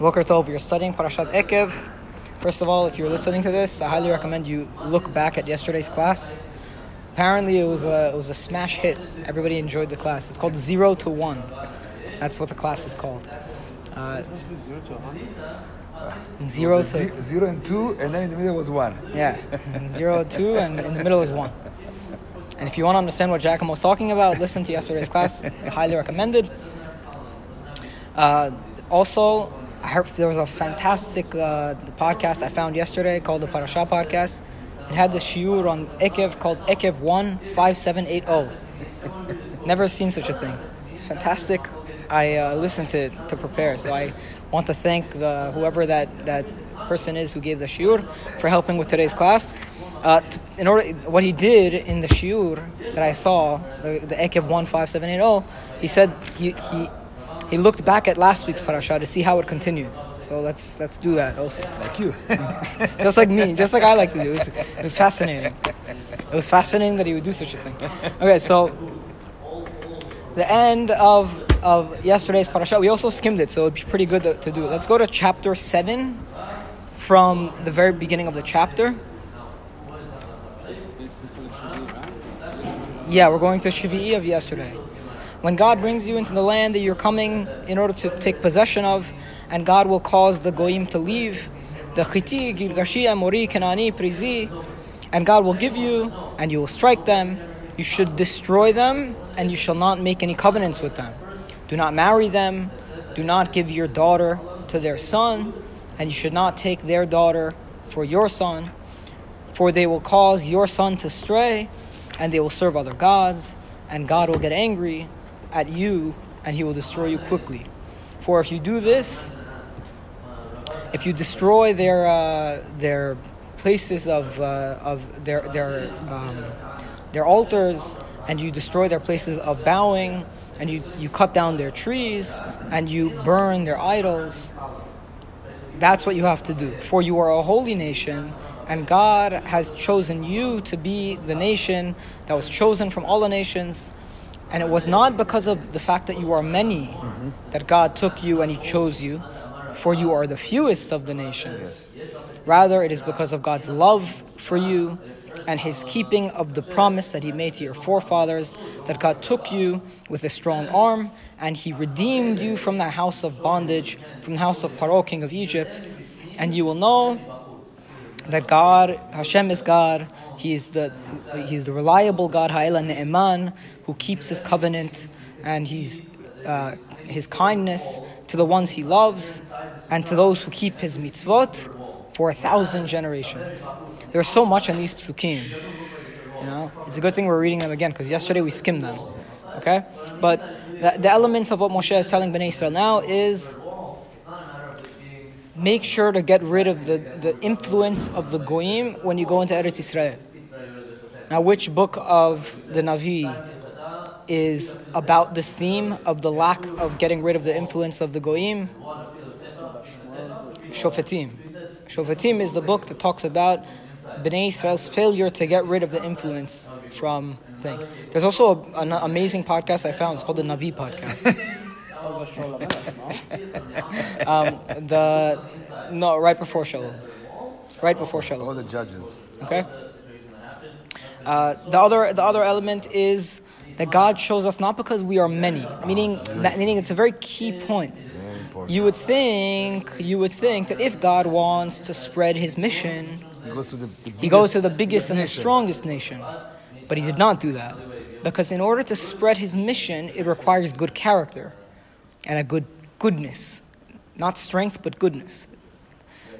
Boker Tov, you're studying Parashat Ekev. First of all, if you're listening to this, I highly recommend you look back at yesterday's class. Apparently, it was a, it was a smash hit. Everybody enjoyed the class. It's called Zero to One. That's what the class is called. Uh, zero to Ze- zero and two, and then in the middle was one. yeah, and zero two, and in the middle is one. And if you want to understand what Giacomo was talking about, listen to yesterday's class. Highly recommended. Uh, also, I heard there was a fantastic uh, podcast I found yesterday called the Parasha Podcast. It had the shiur on Ekev called Ekev 15780. Never seen such a thing. It's fantastic. I uh, listened to it to prepare, so I want to thank the whoever that, that person is who gave the shiur for helping with today's class. Uh, in order, what he did in the shiur that I saw, the, the Ekev 15780, he said he, he he looked back at last week's parasha to see how it continues. So let's let's do that also. Like you. just like me, just like I like to do. It was, it was fascinating. It was fascinating that he would do such a thing. Okay, so the end of of yesterday's parasha, we also skimmed it, so it'd be pretty good to, to do. Let's go to chapter seven from the very beginning of the chapter. Yeah, we're going to Shvi'i of yesterday. When God brings you into the land that you're coming in order to take possession of, and God will cause the Goyim to leave, the Chiti, Girgashi, Amori, Kanani, Prizi, and God will give you, and you will strike them. You should destroy them, and you shall not make any covenants with them. Do not marry them. Do not give your daughter to their son, and you should not take their daughter for your son, for they will cause your son to stray, and they will serve other gods, and God will get angry at you, and he will destroy you quickly. For if you do this, if you destroy their uh, their places of uh, of their their um, their altars, and you destroy their places of bowing, and you, you cut down their trees, and you burn their idols, that's what you have to do. For you are a holy nation, and God has chosen you to be the nation that was chosen from all the nations. And it was not because of the fact that you are many that God took you and He chose you, for you are the fewest of the nations. Rather, it is because of God's love for you and His keeping of the promise that He made to your forefathers that God took you with a strong arm and He redeemed you from the house of bondage, from the house of Paro, king of Egypt. And you will know that God, Hashem is God. He is the He is the reliable God, Ha'ela Ne'eman, who keeps His covenant, and He's uh, His kindness to the ones He loves, and to those who keep His mitzvot for a thousand generations. There's so much in these psukim. You know, it's a good thing we're reading them again because yesterday we skimmed them. Okay, but the, the elements of what Moshe is telling Bnei Israel now is make sure to get rid of the, the influence of the goyim when you go into Eretz Israel. Now, which book of the Navi is about this theme of the lack of getting rid of the influence of the goyim? Shofetim. Shofetim is the book that talks about Bnei Israel's failure to get rid of the influence from thing. There's also a, an amazing podcast I found. It's called the Navi podcast. um, the no, right before Shalom. Right before All the judges. Okay. Uh, the other the other element is that God shows us not because we are many, meaning that, meaning it's a very key point. Very. You would think you would think that if God wants to spread His mission, He goes to the, the he goes biggest- to the biggest and the strongest nation. But he did not do that. Because in order to spread his mission, it requires good character and a good goodness. Not strength, but goodness.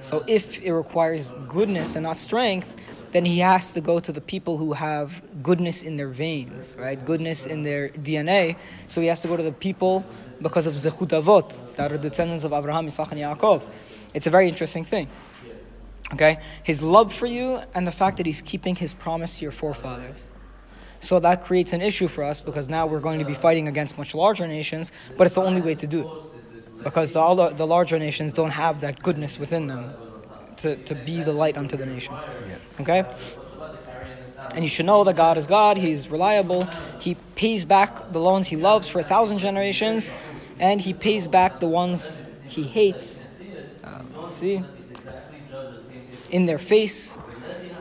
So if it requires goodness and not strength, then he has to go to the people who have goodness in their veins, right? Goodness in their DNA. So he has to go to the people because of Zechut Avot, that are descendants of Abraham, Isaac, and Yaakov. It's a very interesting thing. Okay? His love for you and the fact that he's keeping his promise to your forefathers. So that creates an issue for us because now we're going to be fighting against much larger nations, but it's the only way to do it. Because all the, the larger nations don't have that goodness within them to, to be the light unto the nations. Yes. Okay? And you should know that God is God, He's reliable, He pays back the loans He loves for a thousand generations, and He pays back the ones He hates Uh, see? In their face.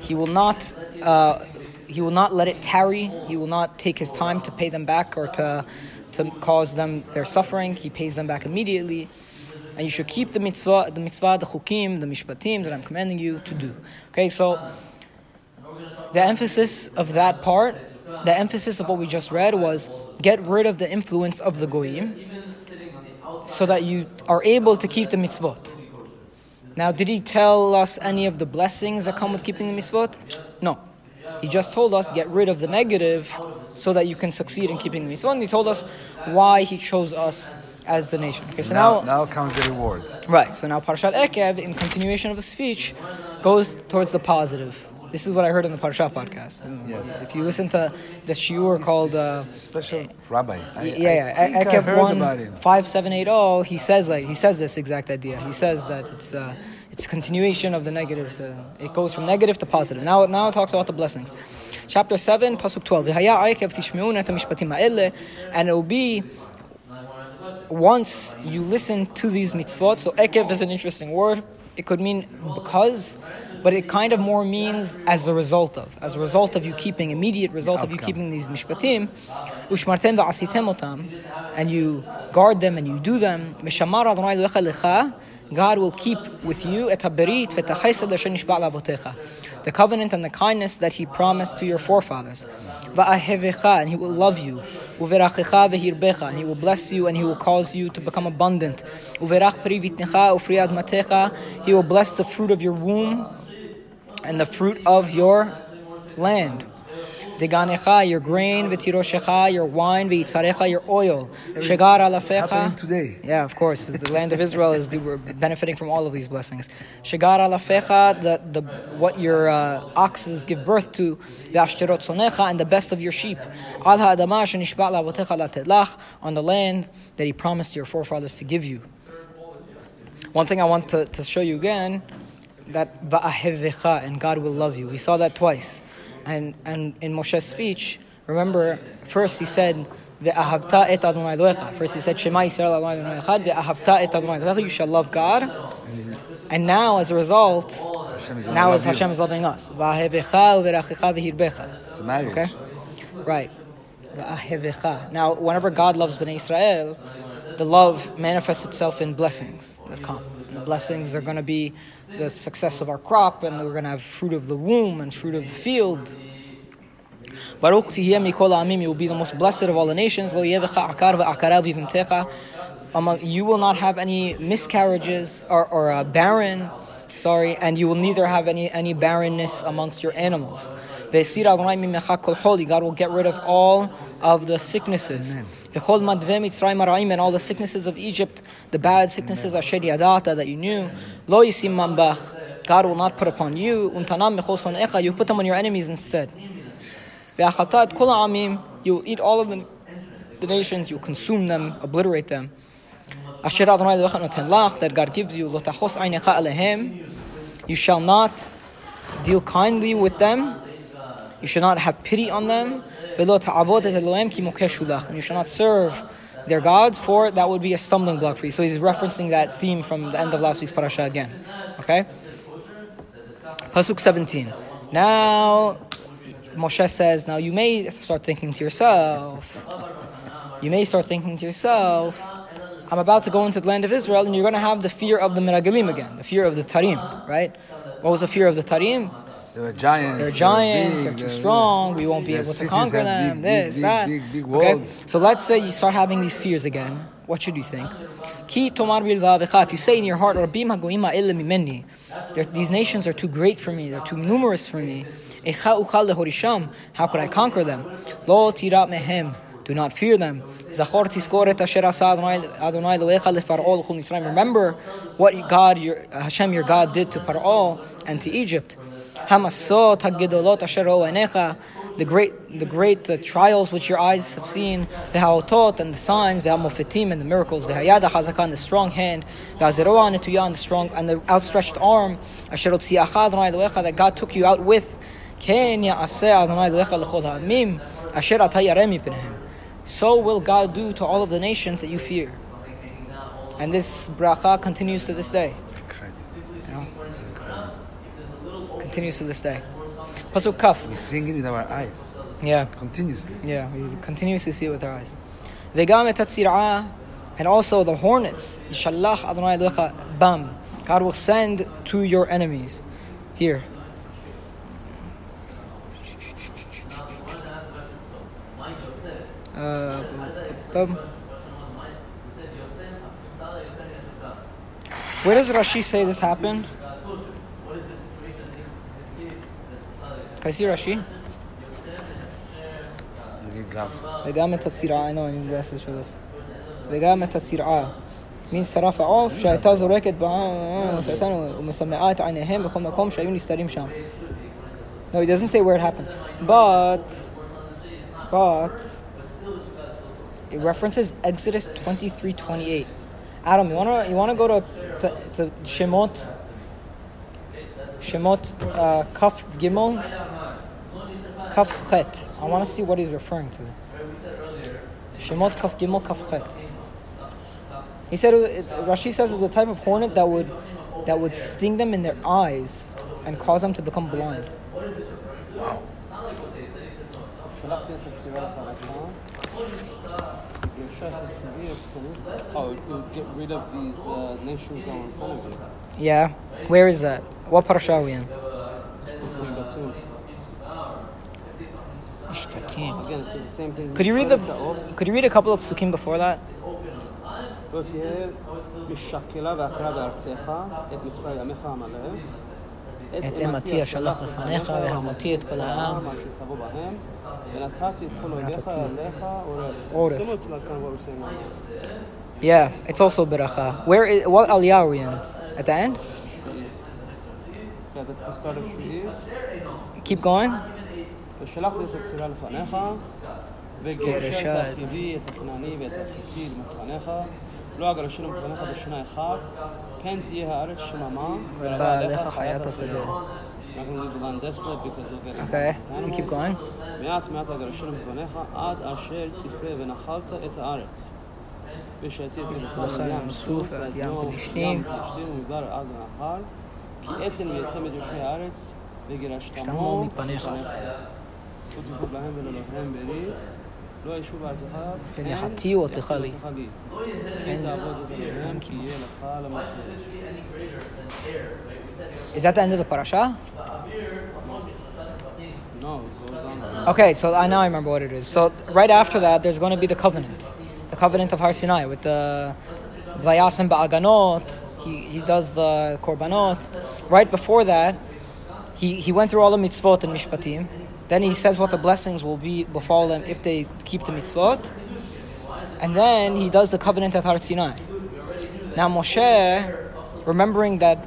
He will not. Uh, he will not let it tarry. He will not take his time to pay them back or to to cause them their suffering. He pays them back immediately. And you should keep the mitzvah, the mitzvah, the chukim, the mishpatim that I'm commanding you to do. Okay, so the emphasis of that part, the emphasis of what we just read was get rid of the influence of the goyim so that you are able to keep the mitzvot. Now, did he tell us any of the blessings that come with keeping the mitzvot? No. He just told us get rid of the negative so that you can succeed in keeping the mitzvot. And he told us why he chose us as the nation. Okay, so now, now, now comes the reward. right. So now Parashat Ekev, in continuation of the speech, goes towards the positive. This is what I heard in the Parashat podcast. Yes. If you listen to the shiur called. Uh, special rabbi. I, yeah, yeah. I, I Ekev one five seven eight zero. He says like he says this exact idea. He says that it's uh, it's a continuation of the negative. To, it goes from negative to positive. Now now it talks about the blessings. Chapter seven, pasuk twelve. "V'haya Ekev tishmeun et hamishpatim and it will be once you listen to these mitzvot. So Ekev is an interesting word. It could mean because, but it kind of more means as a result of, as a result of you keeping immediate result of you keeping these mishpatim, ushmartem va'asitem otam, and you guard them and you do them. Mishamar Adonai lecha, God will keep with you the covenant and the kindness that He promised to your forefathers. And He will love you. And He will bless you and He will cause you to become abundant. He will bless the fruit of your womb and the fruit of your land. Deganecha, your grain, v'tiroshecha, your wine, v'yitzarecha, your oil. Shegar alafecha. today. Yeah, of course. The land of Israel is we're benefiting from all of these blessings. Shegar alafecha, the, the what your uh, oxes give birth to, v'ashterot sonecha, and the best of your sheep. Al ha'adama shenishba la'avotecha latetlach, on the land that He promised your forefathers to give you. One thing I want to, to show you again, that va'ahevecha, and God will love you. We saw that twice. And, and in Moshe's speech, remember, first he said, ve'ahavta et Adonai Elohecha. First he said, Shema Yisrael Adonai ve'ahavta et Adonai Elohecha. You shall love God. And now, as a result, now as. Hashem is loving us. Va'ahevecha u'verachecha v'hirbecha. It's a marriage. Okay? Right. Now, whenever God loves Bnei Israel, the love manifests itself in blessings that come. And the blessings are going to be the success of our crop, and we're going to have fruit of the womb and fruit of the field. Baruch tihiyeh mikol you will be the most blessed of all the nations. Lo yevecha akar ve'akara v'ivimtecha. Among you will not have any miscarriages or, or uh, barren, sorry, and you will neither have any, any barrenness amongst your animals. Ve'esir Adonai mimecha kol choli, God will get rid of all of the sicknesses. Mitzrayim and all the sicknesses of Egypt, the bad sicknesses that you knew. Lo yisim mambach, God will not put upon you. You put them on your enemies instead. Ve'achalta et kol ha'amim, you will eat all of the, the nations, you will consume them, obliterate them. Asher Adonai Elohecha noten lach, that God gives you, you shall not deal kindly with them, you should not have pity on them, and you shall not serve their gods, for that would be a stumbling block for you. So he's referencing that theme from the end of last week's parasha again. Okay? Pasuk 17. Now, Moshe says, now you may start thinking to yourself, you may start thinking to yourself, I'm about to go into the land of Israel and you're going to have the fear of the Meragalim again, the fear of the Tarim, right? What was the fear of the Tarim? They were giants. They're giants, big, they're too uh, strong, we won't be able to conquer them, big, this, big, that. Big, big, big Okay? So let's say you start having these fears again. What should you think? Ki tomar. If you say in your heart, Rabim hagoim ha'ele mimeni, They're- these nations are too great for me, they're too numerous for me. Echa uchal lehorisham. How could I conquer them? Lo tirat mehem. Do not fear them. Zachor tiskoret asher asa Adonai Adonai loecha lefar'o l'chol Mitzrayim. Remember what God, your Hashem, your God, did to Paro and to Egypt. Hamasot hagedolot asher ra'u. The great, the great uh, trials which your eyes have seen, v'ha'otot and the signs, the v'ha'mofetim and the miracles, v'ha'yada chazaka and the strong hand, v'ha'zeroa netuya and the strong and the outstretched arm, asher otziacha that God took you out with. Ken ya'aseh Adonai Elohecha asher ata yareh mipnehem. So will God do to all of the nations that you fear. And this bracha continues to this day. Continues to this day. Pasuk Kaf. We sing it with our eyes Yeah. continuously. Yeah, we continuously see it with our eyes. Vegam et hatzir'ah, and also the hornets. Yishalach Adonai Elohecha bam. God will send to your enemies. Here. Uh. Where does Rashi say this happened? Can I see Rashi? You need glasses. וגם את הצירעה, I know I need glasses for this. וגם את הצירעה. מין שרף העוף שהייתה זורקת בעם ומשמעה את עיניהם בכל מקום שהיו נסתרים שם. No, he doesn't say where it happened. But, but, it references Exodus 23, 28. Adam, you wanna you wanna go to to, to Shemot, Shemot uh, Kaf Gimel, Kaf Chet. I want to see what he's referring to. Shemot Kaf Gimel Kaf Chet. He said, uh, Rashi says it's a type of hornet that would, that would sting them in their eyes and cause them to become blind. Wow. Oh, you get rid of these uh, nations that are in front of you. Yeah, where is that? What parasha are we in? משפטים. Mishpatim. Again, it says the same thing. Could you read the? משפט העוף, Could you read a couple of psukim before that? לא תהיה משקלה ועקרה בארצך, את מצפה ימיך המלא. את אימתי אשלח לפניך, והמותי את כל העם. מה שתבוא בהם, ונתתי את כל אויביך ונתתי. עליך עורף. עורף. Similar to like kind of what we're saying now. Yeah, it's also beracha. Where is what aliyah are we in? At the end? Yeah, that's the start of שביעי. Keep going. ושלחתי את הצירה לפניך, וגירשת גירשת. את החיבי, את הכנעני ואת החיטי מפניך, לא אגרשנו מפניך בשנה אחת, כן תהיה הארץ שממה, ובא עליך חיית השדה. I'm not going to leave the land desolate because of getting Okay, animals. you keep going. מעט מעט אגרשנו מפניך, עד אשר תפרה ונחלת את הארץ. ושהייתי את מלאכה לכן מים סוף סוף ועד ים ים פלישתים. פלישתים ומדבר עד הנחל, כי אתן מידכם את יושבי הארץ, וגירשתמו שתמו מפניך. לא תפקוד להם ולא להם ברית, לא ישבו בארצך, כן יחתי אותך לי. לי. כן תעבוד את אלוהיהם, כי יהיה לך למלכות. Is that the end of the parasha? No, it goes on. Okay, so I now I remember what it is. So right after that, there's going to be the covenant, the covenant of Har Sinai with the Vayasim Ba'aganot. he he does the korbanot. Right before that, he he went through all the mitzvot and mishpatim. Then he says what the blessings will be befall them if they keep the mitzvot. And then he does the covenant at Har Sinai. Now Moshe, remembering that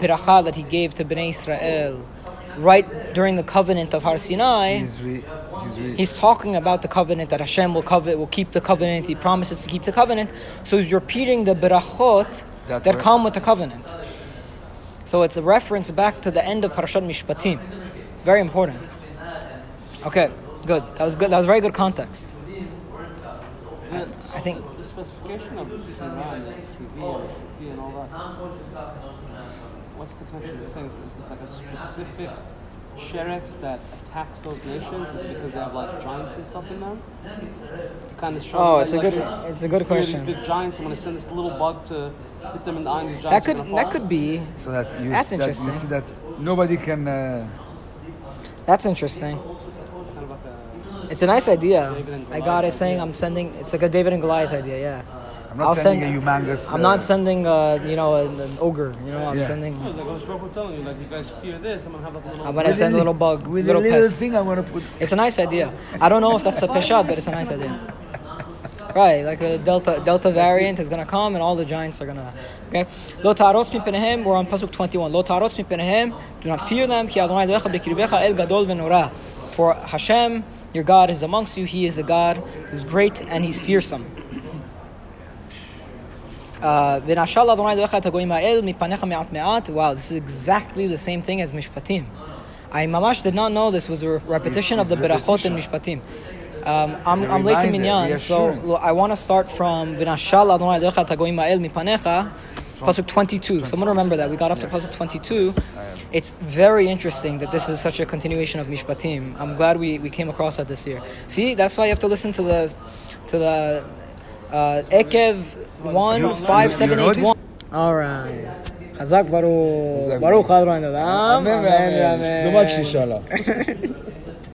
biracha that he gave to Bnei Israel, right during the covenant of Har Sinai, He's re, he's re, He's talking about the covenant that Hashem will covet, will keep the covenant. He promises to keep the covenant. So he's repeating the berachot That that come with the covenant. So it's a reference back to the end of Parashat Mishpatim. It's very important. Okay, good. That was good. That was very good context. I, I think The specification of the Sinai, TV and the Chiti and all that. What's the connection? You're saying it's, it's like a specific sheretz that attacks those nations? Is it because they have like giants and stuff in them? To kind of show Oh, like, it's a good- here- it's a good here question. These big giants. I'm going to send this little bug to hit them in the eye. And these that giants could are that could be. so that you, That's that interesting. you see that nobody can. Uh, That's interesting. Kind of like a, It's a nice idea. David and Like God is saying, idea. I'm sending. It's like a David and Goliath idea. Yeah. I'm not I'll sending send- a humongous. I'm uh, not sending, uh, you know, an, an ogre. You know, I'm Yeah. sending. Yeah, like I was Baruch telling you, like you guys fear this. I'm going to have like a little. I'm gonna send a little bug, With little a little pest. thing, I'm gonna put. It's a nice idea. I don't know if that's a peshat, but it's a nice idea. Right, like a delta delta variant is gonna come, and all the giants are gonna. Okay. Lo ta'arotz mipenehem. We're on pasuk 21. Lo ta'arotz mipenehem. Do not fear them. Ki Adonai Elohecha b'kiribecha el gadol v'nora. For Hashem, your God, is amongst you. He is a God who's great and He's fearsome. Uh, wow, this is exactly the same thing as Mishpatim. I mamash did not know this was a repetition of the berachot in Mishpatim. Um, I'm, I'm late to minyan, so I want to start from Vinashal Adonai Elohecha Tagoim Ma'el Mipanecha, Pasuk 22. Someone remember that. We got up to Pasuk 22. It's very interesting that this is such a continuation of Mishpatim. I'm glad we, we came across that this year. See, that's why you have to listen to the, to the uh, Ekev 15781. All right. חזק ברוך, ברוך אדרן, אמן ואמן. דומה כששאלה.